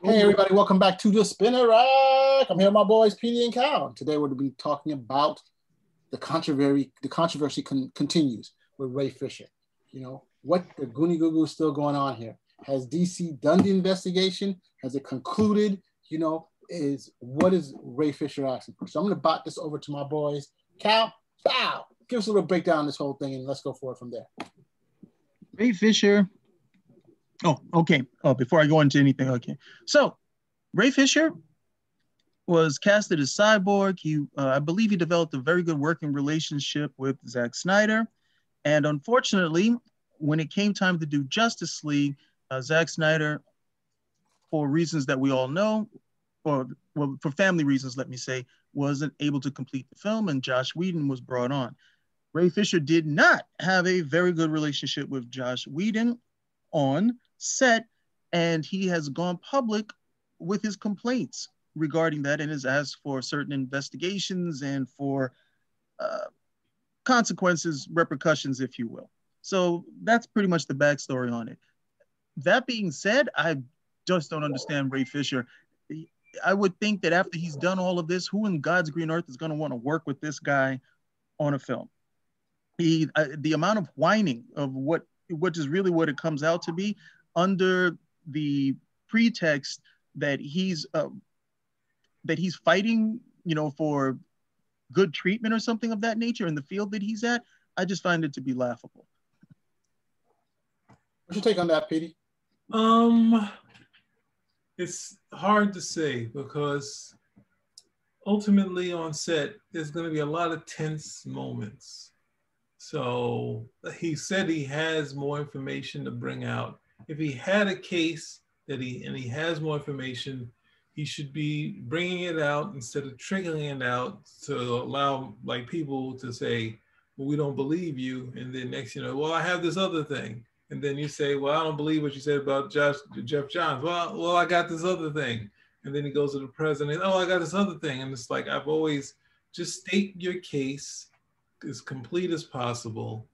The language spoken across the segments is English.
Hey mm-hmm. everybody, welcome back to the Spinner Rack. I'm here with my boys Petey and Cal. Today we're going to be talking about the controversy. The controversy con- continues with Ray Fisher. You know what the Goonie Goo Goo is still going on here. Has DC done the investigation? Has it concluded? You know, is what is Ray Fisher asking for? So I'm going to bot this over to my boys. Cal, Cal, give us a little breakdown of this whole thing, and let's go forward from there. Ray Fisher Oh, okay. Oh, before I go into anything, okay. So, Ray Fisher was casted as Cyborg. He, uh, I believe, he developed a very good working relationship with Zack Snyder, and unfortunately, when it came time to do Justice League, uh, Zack Snyder, for reasons that we all know, or well, for family reasons, let me say, wasn't able to complete the film, and Josh Whedon was brought on. Ray Fisher did not have a very good relationship with Josh Whedon on set, and he has gone public with his complaints regarding that and has asked for certain investigations and for uh, consequences, repercussions, if you will. So that's pretty much the backstory on it. That being said, I just don't understand Ray Fisher. I would think that after he's done all of this, who in God's green earth is going to want to work with this guy on a film? He, uh, the amount of whining of what, which is really what it comes out to be, under the pretext that he's uh, that he's fighting, you know, for good treatment or something of that nature in the field that he's at, I just find it to be laughable. What's your take on that, Petey? Um, it's hard to say because ultimately on set, there's going to be a lot of tense moments. So he said he has more information to bring out if he had a case that he and he has more information, he should be bringing it out instead of trickling it out to allow like people to say, well, we don't believe you. And then next, you know, well, I have this other thing. And then you say, well, I don't believe what you said about Josh, Geoff Johns. Well, well, I got this other thing. And then he goes to the president, oh, I got this other thing. And it's like, I've always just state your case as complete as possible,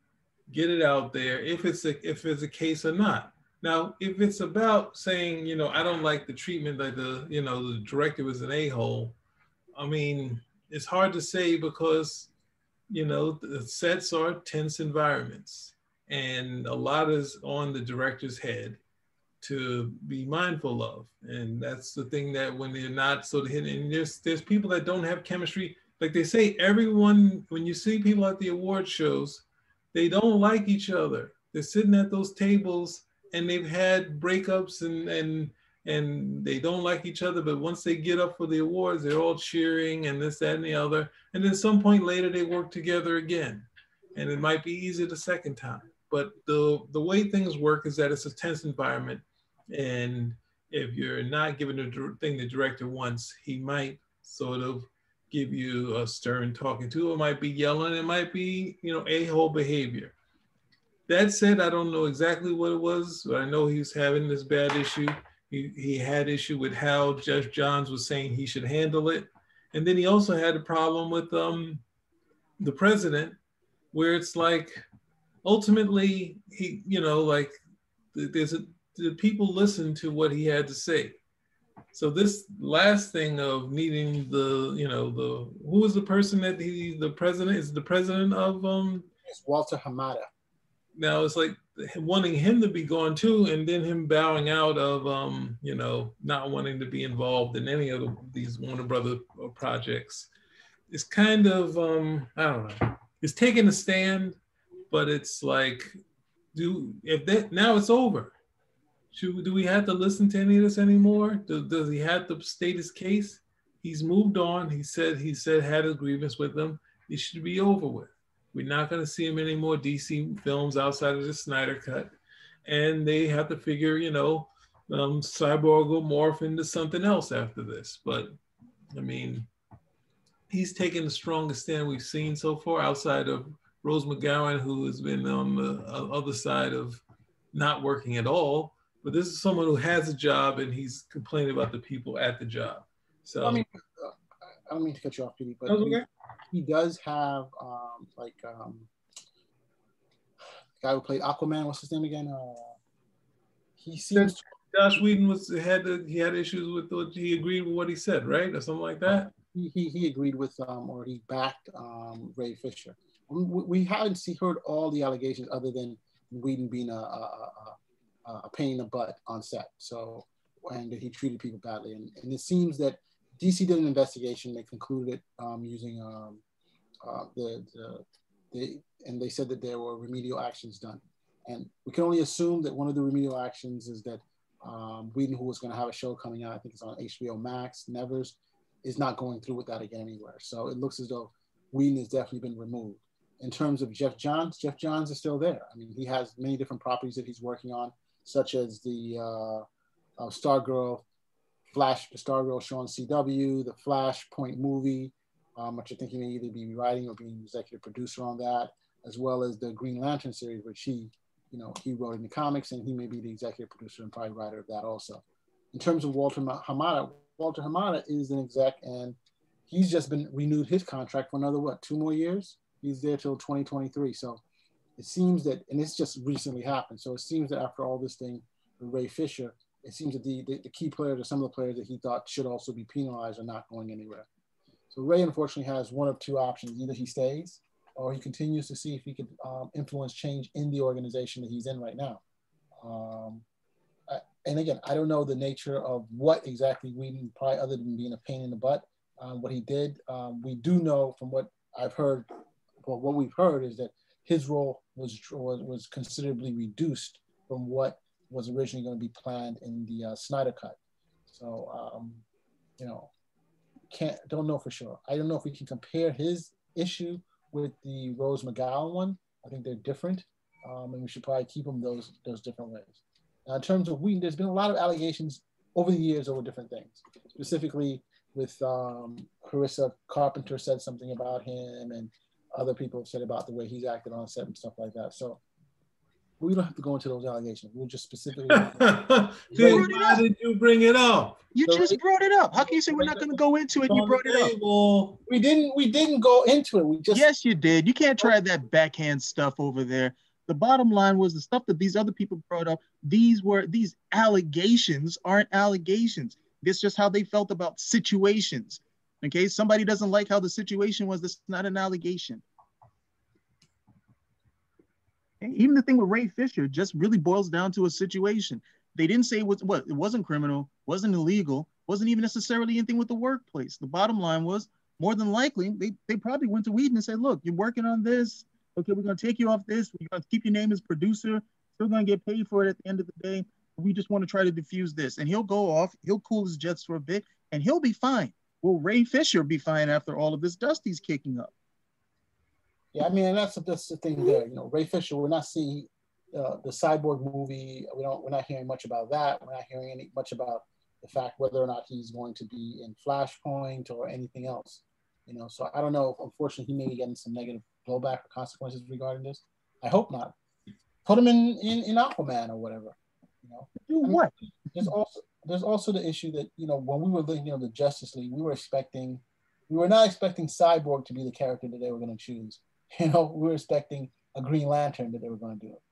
get it out there if it's a, if it's a case or not. Now, if it's about saying, you know, I don't like the treatment that the, you know, the director was an a-hole, I mean, it's hard to say because, you know, the sets are tense environments and a lot is on the director's head to be mindful of. And that's the thing that when they're not sort of hitting, and there's, there's people that don't have chemistry. Like they say, everyone, when you see people at the award shows, they don't like each other. They're sitting at those tables and they've had breakups and and and they don't like each other but once they get up for the awards they're all cheering and this that and the other. And then some point later they work together again. And it might be easier the second time. But the the way things work is that it's a tense environment. And if you're not giving the thing the director wants he might sort of give you a stern talking to it might be yelling it might be you know a-hole behavior that said, I don't know exactly what it was, but I know he's having this bad issue. He, he had issue with how Geoff Johns was saying he should handle it. And then he also had a problem with um, the president, where it's like ultimately he, you know, like there's a, the people listen to what he had to say. So this last thing of needing the, you know, the who is the person that he, the president is the president of um. It's Walter Hamada now it's like wanting him to be gone too, and then him bowing out of, um, you know, not wanting to be involved in any of the, these Warner Brother projects. It's kind of, um, I don't know, it's taking a stand, but it's like, do if that now it's over. Should, do we have to listen to any of this anymore? Does, does he have to state his case? He's moved on. He said he said had a grievance with them. It should be over with. We're not going to see him any more DC films outside of the Snyder Cut. And they have to figure, you know, um, Cyborg will morph into something else after this. But I mean, he's taken the strongest stand we've seen so far outside of Rose McGowan, who has been on the uh, other side of not working at all. But this is someone who has a job and he's complaining about the people at the job. So I mean, uh, I don't mean to cut you off, Petey, but okay he does have um, like um, the guy who played Aquaman. What's his name again? Uh, he seems Josh Whedon was had the, he had issues with the, he agreed with what he said, right, or something like that. He, he, he agreed with um, or he backed um, Ray Fisher. We, we haven't see, heard all the allegations other than Whedon being a, a, a, a pain in the butt on set. So and he treated people badly. And, and it seems that DC did an investigation. They concluded um, using um, uh, the, the, the, and they said that there were remedial actions done. And we can only assume that one of the remedial actions is that um, Whedon, who was going to have a show coming out, I think it's on HBO Max, Nevers, is not going through with that again anywhere. So it looks as though Whedon has definitely been removed. In terms of Geoff Johns, Geoff Johns is still there. I mean, he has many different properties that he's working on, such as the uh, uh, Stargirl, Flash, the Stargirl show on CW, the Flashpoint movie, um, which I think he may either be writing or being executive producer on that, as well as the Green Lantern series, which he, you know, he wrote in the comics, and he may be the executive producer and probably writer of that also. In terms of Walter Hamada, Walter Hamada is an exec, and he's just been renewed his contract for another what, two more years? He's there till 2023. So it seems that, and this just recently happened. So it seems that after all this thing with Ray Fisher, it seems that the, the, the, key players or some of the players that he thought should also be penalized are not going anywhere. So Ray unfortunately has one of two options. Either he stays or he continues to see if he can um, influence change in the organization that he's in right now. Um, I, and again, I don't know the nature of what exactly we probably other than being a pain in the butt, um, what he did. Um, we do know from what I've heard, well, what we've heard is that his role was, was, was considerably reduced from what was originally going to be planned in the uh, Snyder Cut. So, um, you know, can't don't know for sure. I don't know if we can compare his issue with the Rose McGowan one. I think they're different, um, and we should probably keep them those those different ways. Now, in terms of Whedon, there's been a lot of allegations over the years over different things. Specifically, with um, Charisma Carpenter said something about him, and other people have said about the way he's acted on set and stuff like that. So we don't have to go into those allegations. We'll just specifically. why did you bring it up? You so just brought it up. How can you say we're not going to go into it? You brought it up. We didn't. We didn't go into it. We just. Yes, you did. You can't try that backhand stuff over there. The bottom line was the stuff that these other people brought up. These were these allegations aren't allegations. This just how they felt about situations. Okay, somebody doesn't like how the situation was. This is not an allegation. Even the thing with Ray Fisher just really boils down to a situation. They didn't say was what it wasn't criminal, wasn't illegal, wasn't even necessarily anything with the workplace. The bottom line was more than likely they, they probably went to Whedon and said, look, you're working on this. Okay, we're gonna take you off this. We're gonna keep your name as producer. Still gonna get paid for it at the end of the day. We just want to try to diffuse this. And he'll go off, he'll cool his jets for a bit, and he'll be fine. Will Ray Fisher be fine after all of this dust he's kicking up? Yeah, I mean, that's that's the thing there. You know, Ray Fisher, we're not seeing uh, the cyborg movie. We don't. We're not hearing much about that. We're not hearing any much about the fact whether or not he's going to be in Flashpoint or anything else. You know, so I don't know. Unfortunately, he may be getting some negative blowback or consequences regarding this. I hope not. Put him in in, in Aquaman or whatever. You know, do I mean, what? There's also there's also the issue that you know when we were looking at the Justice League, we were expecting, we were not expecting Cyborg to be the character that they were going to choose. You know, we were expecting a Green Lantern that they were going to do. it.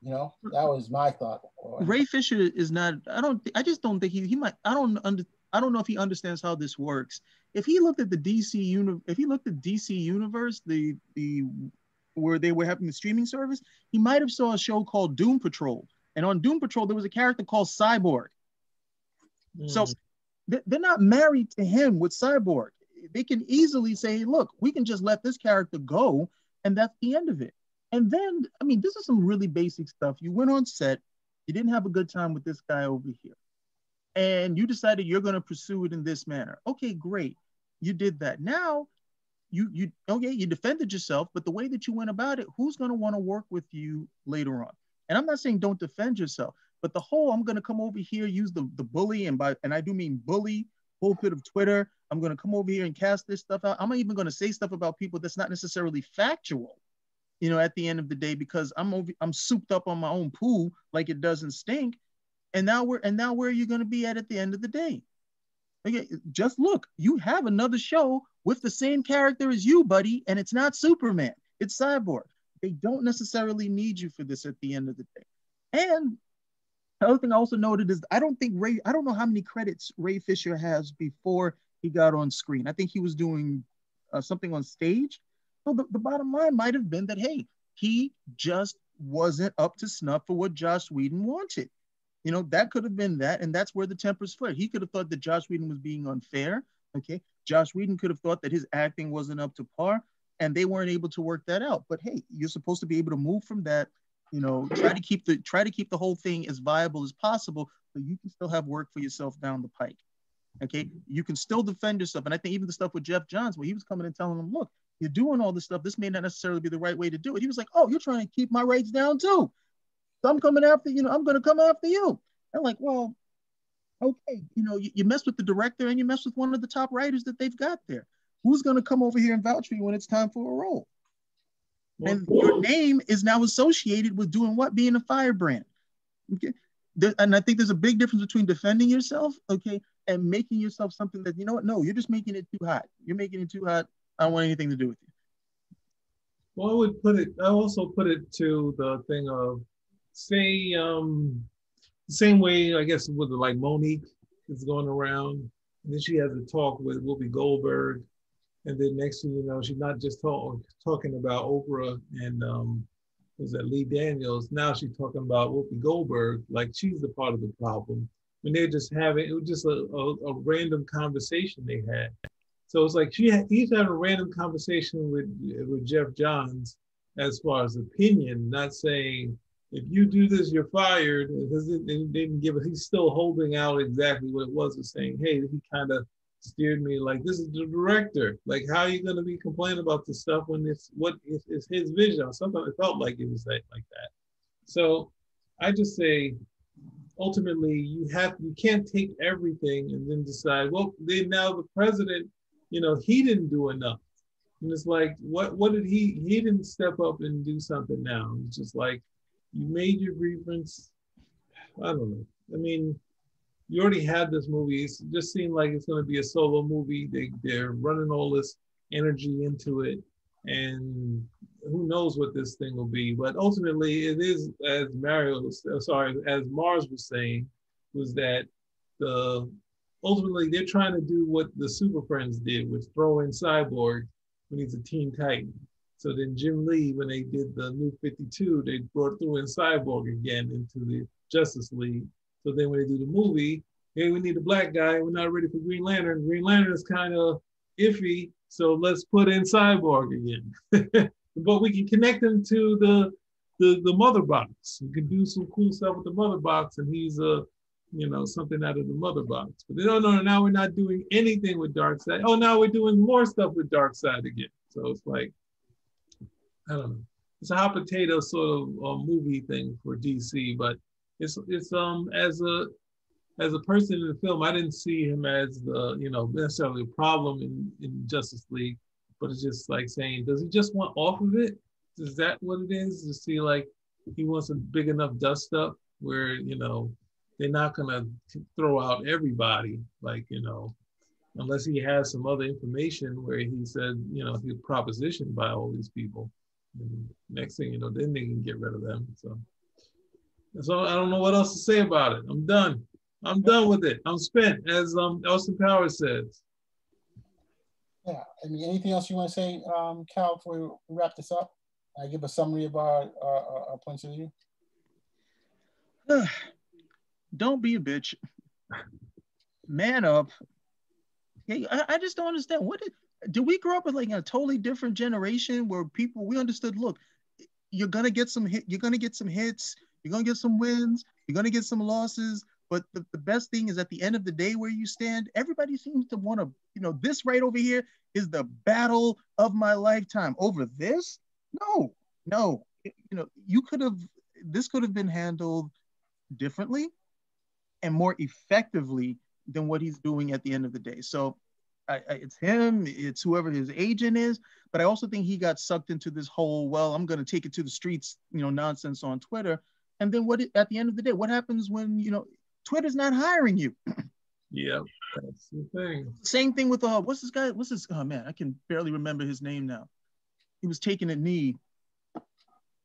You know, that was my thought. Ray Fisher is not. I don't. I just don't think he. He might. I don't under. I don't know if he understands how this works. If he looked at the DC uni, if he looked at DC Universe, the the where they were having the streaming service, he might have saw a show called Doom Patrol, and on Doom Patrol there was a character called Cyborg. Mm. So they're not married to him with Cyborg they can easily say, look, we can just let this character go, and that's the end of it. And then, I mean, this is some really basic stuff. You went on set, you didn't have a good time with this guy over here, and you decided you're going to pursue it in this manner. Okay, great. You did that. Now, you you okay, you defended yourself, but the way that you went about it, who's going to want to work with you later on? And I'm not saying don't defend yourself, but the whole I'm to come over here, use the the bully, and by and I do mean bully pulpit of Twitter. I'm to come over here and cast this stuff out. I'm even to say stuff about people that's not necessarily factual, you know, at the end of the day, because I'm over, I'm souped up on my own pool like it doesn't stink. And now we're and now where are you to be at at the end of the day? Okay, just look, you have another show with the same character as you, buddy, and it's not Superman, it's Cyborg. They don't necessarily need you for this at the end of the day. And The other thing I also noted is I don't think Ray, I don't know how many credits Ray Fisher has before he got on screen. I think he was doing uh, something on stage. So the, the bottom line might have been that, hey, he just wasn't up to snuff for what Josh Whedon wanted. You know, that could have been that. And that's where the tempers flared. He could have thought that Josh Whedon was being unfair. Okay. Josh Whedon could have thought that his acting wasn't up to par and they weren't able to work that out. But hey, you're supposed to be able to move from that, you know, try to keep the try to keep the whole thing as viable as possible, so you can still have work for yourself down the pike. Okay, you can still defend yourself. And I think even the stuff with Geoff Johns, where he was coming and telling him, look, you're doing all this stuff. This may not necessarily be the right way to do it. He was like, oh, you're trying to keep my rates down too. So I'm coming after you know, I'm gonna come after you. I'm like, well, okay, you know, you, you mess with the director and you mess with one of the top writers that they've got there. Who's going to come over here and vouch for you when it's time for a role? And your name is now associated with doing what? Being a firebrand. Okay. There, and I think there's a big difference between defending yourself, okay, and making yourself something that, you know what? No, you're just making it too hot. You're making it too hot. I don't want anything to do with you. Well, I would put it, I also put it to the thing of, say, um, same way, I guess, with like Mo'Nique is going around. And then she has a talk with Whoopi Goldberg. And then next thing you know, she's not just talk, talking about Oprah and um, was that Lee Daniels. Now she's talking about Whoopi Goldberg, like she's the part of the problem. When they're just having, it was just a, a, a random conversation they had. So it's like she had, he's having a random conversation with with Geoff Johns as far as opinion, not saying if you do this, you're fired. Because they didn't give. He's still holding out exactly what it was. Of saying, hey, he kind of steered me like this is the director. Like, how are you going to be complaining about this stuff when it's what is, is his vision? Sometimes it felt like it was like, like that. So I just say, ultimately, you have you can't take everything and then decide. Well, then now the president, you know, he didn't do enough. And it's like, what what did he he didn't step up and do something now? It's just like you made your grievance. I don't know. I mean, you already had this movie. It just seemed like it's going to be a solo movie. They they're running all this energy into it, and who knows what this thing will be. But ultimately, it is as Mario, sorry, as Mars was saying, was that the ultimately they're trying to do what the Super Friends did, which throw in Cyborg when he's a Teen Titan. So then Jim Lee, when they did the new 52, they brought through in Cyborg again into the Justice League. So then when they do the movie, hey, we need a black guy. We're not ready for Green Lantern. Green Lantern is kind of iffy. So let's put in Cyborg again. but we can connect him to the, the the mother box. We can do some cool stuff with the mother box, and he's a you know something out of the mother box. But no, no, now we're not doing anything with Darkseid. Oh, now we're doing more stuff with Darkseid again. So it's like I don't know. It's a hot potato sort of uh, movie thing for DC, but it's it's um as a as a person in the film, I didn't see him as the you know necessarily a problem in in Justice League, but it's just like saying, does he just want off of it? Is that what it is? To see like he wants a big enough dust up where you know they're not gonna throw out everybody, like you know, unless he has some other information where he said you know he's propositioned by all these people. And next thing you know, then they can get rid of them. So, so I don't know what else to say about it. I'm done. I'm done with it. I'm spent, as um, Austin Powers says. Yeah. I mean, anything else you want to say, um, Cal, before we wrap this up? I give a summary of our, our, our points of view. don't be a bitch. Man up. Hey, I, I just don't understand. What did did we grow up with like a totally different generation where people we understood look you're gonna get some hit you're gonna get some hits you're gonna get some wins you're gonna get some losses but the, the best thing is at the end of the day where you stand everybody seems to want to you know this right over here is the battle of my lifetime over this no no you know you could have this could have been handled differently and more effectively than what he's doing at the end of the day so I, I, it's him, it's whoever his agent is. But I also think he got sucked into this whole, well, I'm going to take it to the streets, you know, nonsense on Twitter. And then what? At the end of the day, what happens when you know Twitter's not hiring you? yeah, that's the thing. Same thing with uh, what's this guy? What's this? Oh man, I can barely remember his name now. He was taking a knee.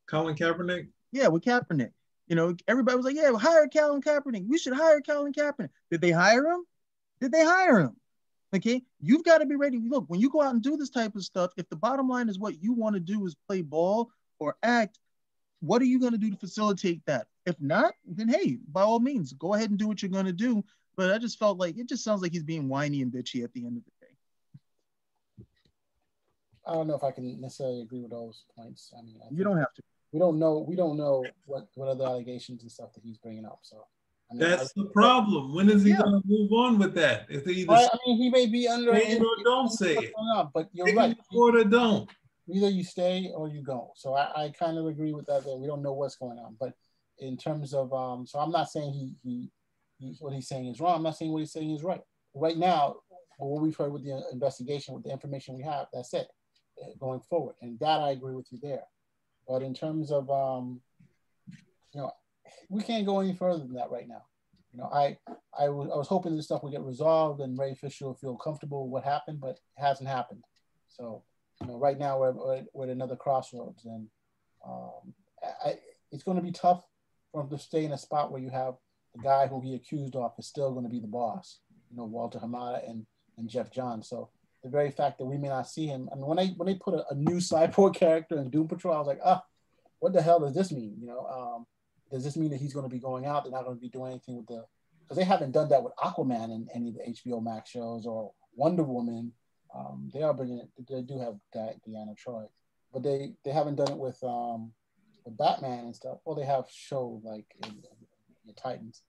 Colin Kaepernick. Yeah, with Kaepernick. You know, everybody was like, yeah, well, hire Colin Kaepernick. We should hire Colin Kaepernick. Did they hire him? Did they hire him? Okay, you've got to be ready. Look, when you go out and do this type of stuff, if the bottom line is what you want to do is play ball or act, what are you going to do to facilitate that? If not, then hey, by all means, go ahead and do what you're going to do. But I just felt like it just sounds like he's being whiny and bitchy at the end of the day. I don't know if I can necessarily agree with those points. I mean, I you don't have to. We don't know. We don't know what what other allegations and stuff that he's bringing up. So I mean, That's I, the problem. When is he yeah. going to move on with that? If they either I mean, he may be under say it or don't say it. Up, but you're right. Or don't. Either you stay or you go. So I, I kind of agree with that. That we don't know what's going on. But in terms of, um, so I'm not saying he, he, he what he's saying is wrong. I'm not saying what he's saying is right. Right now, what we've heard with the investigation, with the information we have, that's it uh, going forward. And that I agree with you there. But in terms of, um, you know, we can't go any further than that right now. You know, I I was, I was hoping this stuff would get resolved and Ray Fisher will feel comfortable with what happened, but it hasn't happened. So, you know, right now we're, we're, at another crossroads, and um, I, it's going to be tough for him to stay in a spot where you have the guy who he accused of is still going to be the boss. You know, Walter Hamada and and Geoff Johns. So the very fact that we may not see him, I mean, when they when they put a, a new cyborg character in Doom Patrol, I was like, ah, what the hell does this mean? You know, um, does this mean that he's going to be going out? They're not going to be doing anything with the because they haven't done that with Aquaman in any of the HBO Max shows or Wonder Woman. Um, they are bringing it. They do have Deanna Troi, but they they haven't done it with um, with Batman and stuff. Well, they have shows like in, in, in Titans.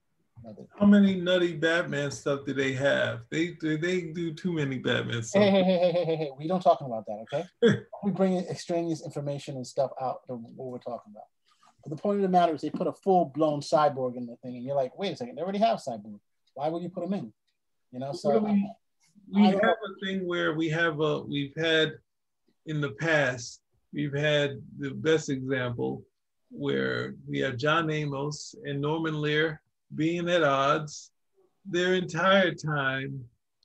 How many nutty Batman stuff do they have? They they do too many Batman stuff. Hey, hey, hey, hey, hey, hey, we don't talking about that, okay? we bring extraneous information and stuff out of what we're talking about. But the point of the matter is they put a full blown cyborg in the thing, and you're like, wait a second, they already have cyborg. Why would you put them in? You know, so we, we have a thing where we have a we've had in the past we've had the best example where we have John Amos and Norman Lear being at odds their entire time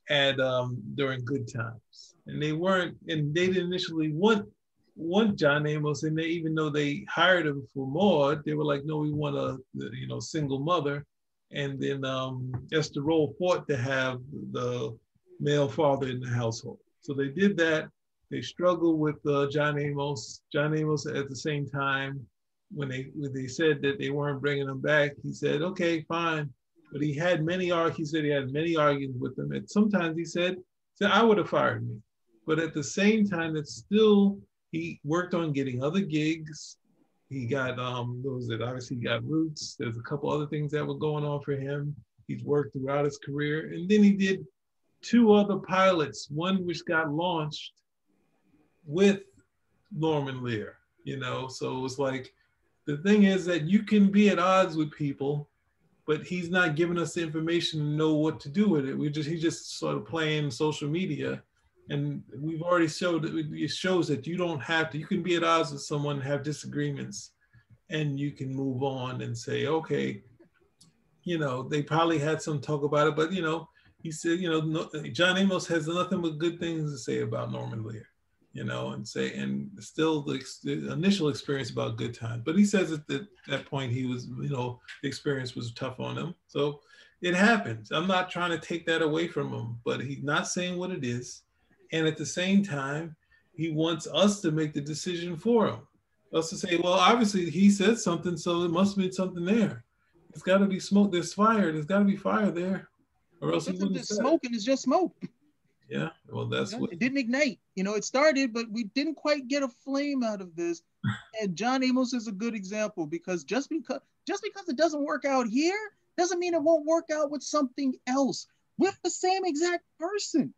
at um, during good times, and they weren't, and they didn't initially want want John Amos, and they even though they hired him for more, they were like, no, we want a you know single mother. And then um, Esther Rolle fought to have the male father in the household. So they did that. They struggled with uh, John Amos. John Amos at the same time, when they when they said that they weren't bringing him back, he said, okay, fine. But he had many he said he had many arguments with them. And sometimes he said, said I would have fired me. But at the same time, it's still he worked on getting other gigs. He got um was it obviously got roots. There's a couple other things that were going on for him. He's worked throughout his career. And then he did two other pilots, one which got launched with Norman Lear, you know. So it was like the thing is that you can be at odds with people, but he's not giving us the information to know what to do with it. We just he's just sort of playing social media and we've already showed it shows that you don't have to you can be at odds with someone have disagreements and you can move on and say okay you know they probably had some talk about it but you know he said you know no, john amos has nothing but good things to say about norman lear you know and say and still the, the initial experience about good times but he says at the, that point he was you know the experience was tough on him so it happens i'm not trying to take that away from him but he's not saying what it is and at the same time, he wants us to make the decision for him. Us to say, well, obviously he said something, so it must be something there. It's got to be smoke. There's fire. There's got to be fire there, or else he wouldn't. Smoking is just smoke. Yeah, well, that's you know, what it didn't ignite. You know, it started, but we didn't quite get a flame out of this. and John Amos is a good example because just because just because it doesn't work out here doesn't mean it won't work out with something else with the same exact person.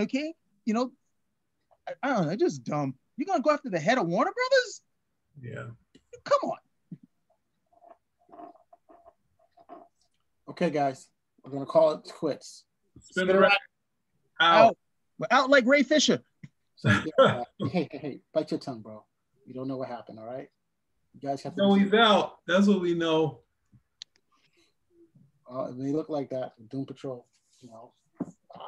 Okay, you know, I, I don't know, just dumb. You're gonna go after the head of Warner Brothers? Yeah. Come on. Okay, guys, we're gonna call it quits. Spin, out. out. We're out like Ray Fisher. Hey, hey, hey, bite your tongue, bro. You don't know what happened, all right? You guys have to. No, he's out. That's what we know. Uh, they look like that. Doom Patrol. You know, uh,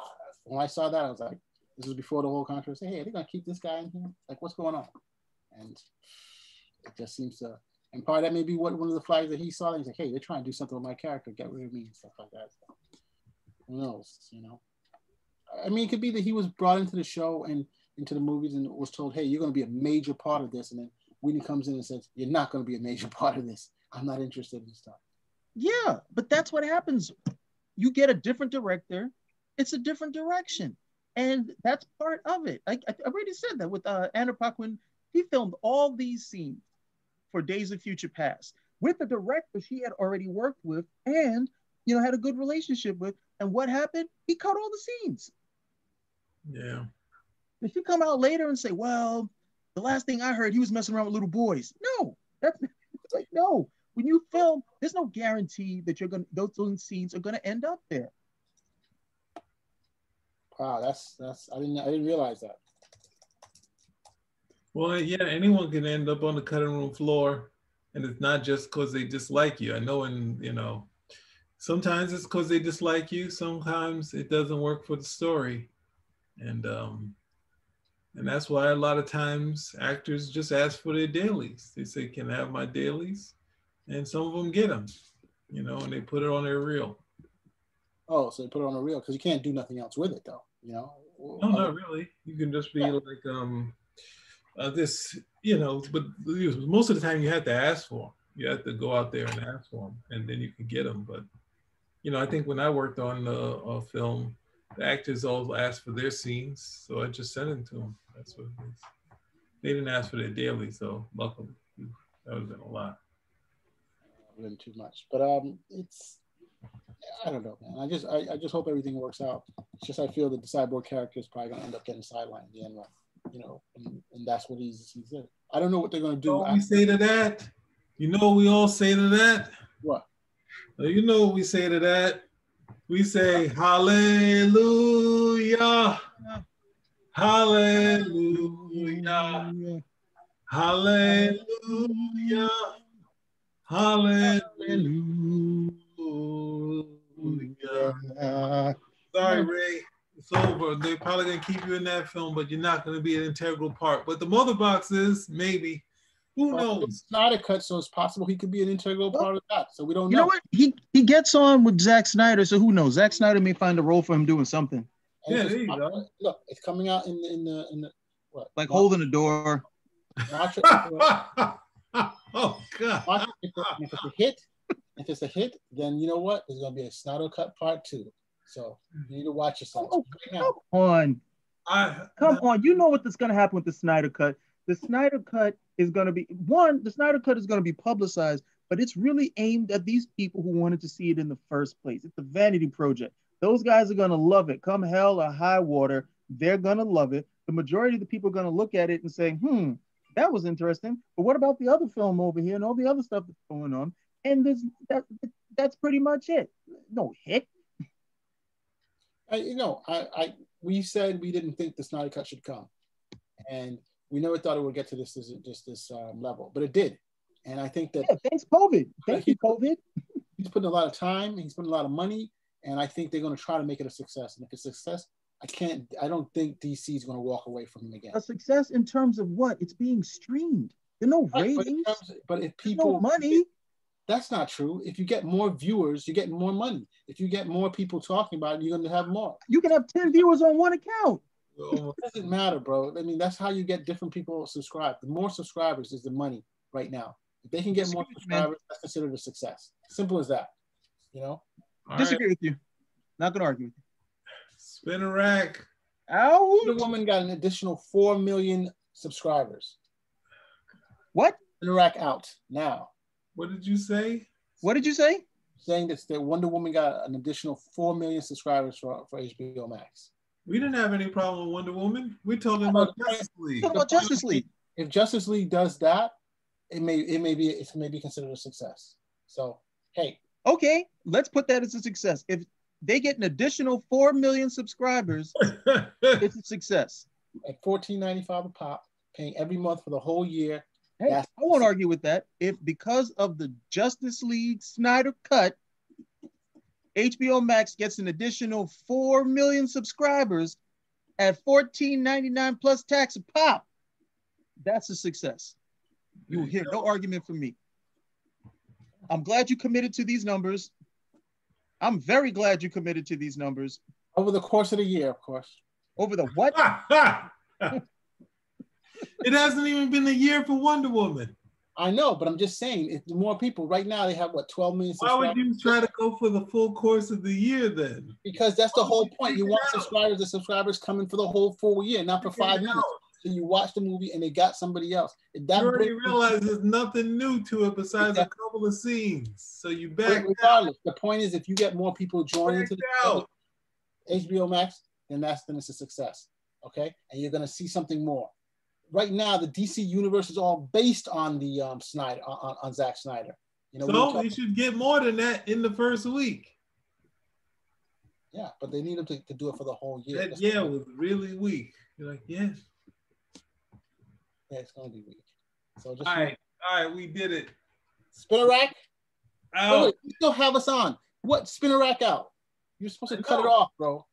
when I saw that, I was like, this was before the whole controversy. Hey, are they gonna keep this guy in here? Like, what's going on? And it just seems to And part of that may be what one of the flags that he saw. And he's like, hey, they're trying to do something with my character, get rid of me, and stuff like that. Who knows? You know. I mean, it could be that he was brought into the show and into the movies and was told, hey, you're going to be a major part of this. And then Whedon comes in and says, you're not going to be a major part of this. I'm not interested in this stuff. Yeah, but that's what happens. You get a different director, it's a different direction. And that's part of it. I, I already said that with uh, Anna Paquin. He filmed all these scenes for Days of Future Past with a director she had already worked with and you know had a good relationship with. And what happened? He cut all the scenes. Yeah. Did she come out later and say, "Well, the last thing I heard, he was messing around with little boys"? No, that's like no. When you film, there's no guarantee that you're gonna those, those scenes are gonna end up there. Wow, that's that's I didn't I didn't realize that. Well, yeah, anyone can end up on the cutting room floor, and it's not just because they dislike you. I know, and you know, sometimes it's because they dislike you. Sometimes it doesn't work for the story, and um, and that's why a lot of times actors just ask for their dailies. They say, "Can I have my dailies?" And some of them get them, you know, and they put it on their reel. Oh, so they put it on a reel because you can't do nothing else with it, though. You know. No, not really. You can just be yeah. like um, uh, this, you know. But most of the time, you have to ask for them. You have to go out there and ask for them, and then you can get them. But you know, I think when I worked on the uh, film, the actors all asked for their scenes, so I just sent them to them. That's what it is. They didn't ask for their daily, so luckily that would have been a lot. Been too much, but um, it's I don't know, man. I just I, I just hope everything works out. It's just I feel that the cyborg character is probably gonna end up getting sidelined in the end you know, and, and that's what he's he's in. I don't know what they're gonna do. What we say to that? You know what we all say to that? What? You know we say to that? We say hallelujah. Hallelujah. Hallelujah. Hallelujah. Sorry, Ray. It's over. They're probably gonna keep you in that film, but you're not gonna be an integral part. But the mother box is maybe. Who knows? It's not a cut, so it's possible he could be an integral part of that. So we don't you know. know what? He he gets on with Zack Snyder, so who knows? Zack Snyder may find a role for him doing something. And yeah, there you go. Look, it's coming out in the in the in the what? Like Watch, holding the door. Watch it. oh God! Watch. If it's a hit, if it's a hit, then you know what? There's gonna be a Snyder cut part two. So you need to watch yourself. Oh, come on. I, come on. You know what's going to happen with the Snyder cut. The Snyder cut is going to be one, the Snyder cut is going to be publicized, but it's really aimed at these people who wanted to see it in the first place. It's a vanity project. Those guys are going to love it. Come hell or high water, they're going to love it. The majority of the people are going to look at it and say, hmm, that was interesting. But what about the other film over here and all the other stuff that's going on? And this, that, that's pretty much it. No hit, I, you know, I, I, we said we didn't think the Snyder Cut should come, and we never thought it would get to this, this just this um, level, but it did. And I think that yeah, thanks COVID, thank you COVID. He's putting a lot of time, he's putting a lot of money, and I think they're going to try to make it a success. And if it's a success, I can't, I don't think DC is going to walk away from him again. A success in terms of what? It's being streamed. There are no ratings. But, but if people no money, that's not true. If you get more viewers, you get more money. If you get more people talking about it, you're going to have more. You can have 10 viewers on one account. it doesn't matter, bro. I mean, that's how you get different people subscribed. The more subscribers is the money right now. If they can get more subscribers, that's considered a success. Simple as that. You know? All Disagree right. with you. Not going to argue with you. Spinner rack. Ouch. The woman got an additional 4 million subscribers. What? Spinner rack out now. What did you say? What did you say? Saying that, that Wonder Woman got an additional four million subscribers for, for HBO Max. We didn't have any problem with Wonder Woman. We're talking about Justice League. Talking about Justice League. If Justice League does that, it may it may be it may be considered a success. So hey. Okay, let's put that as a success. If they get an additional four million subscribers, it's a success. At fourteen ninety five a pop, paying every month for the whole year, Hey, I won't argue with that. If because of the Justice League Snyder cut, HBO Max gets an additional 4 million subscribers at $14.99 plus tax a pop, that's a success. You will hear no argument from me. I'm glad you committed to these numbers. I'm very glad you committed to these numbers. Over the course of the year, of course. Over the what? it hasn't even been a year for Wonder Woman. I know, but I'm just saying, if more people right now they have what 12 million. Why would you try to go for the full course of the year then? Because that's the whole point. You want subscribers. The subscribers coming for the whole full year, not for five minutes. So you watch the movie and they got somebody else. That you already realize there's nothing new to it besides exactly. a couple of scenes. So you back. regardless, the point is, if you get more people joining to the HBO Max, then that's then it's a success. Okay, and you're gonna see something more right now the DC universe is all based on the um, Snyder on, on Zack Snyder. You know, so we should get more than that in the first week. Yeah, but they need him to, to do it for the whole year. That, yeah, was really weak. You're like, yes. Yeah, it's gonna be weak. So just all right, all right, we did it. Spinner rack. Out. Oh, you still have us on. What spinner rack out? You're supposed to cut it off, bro.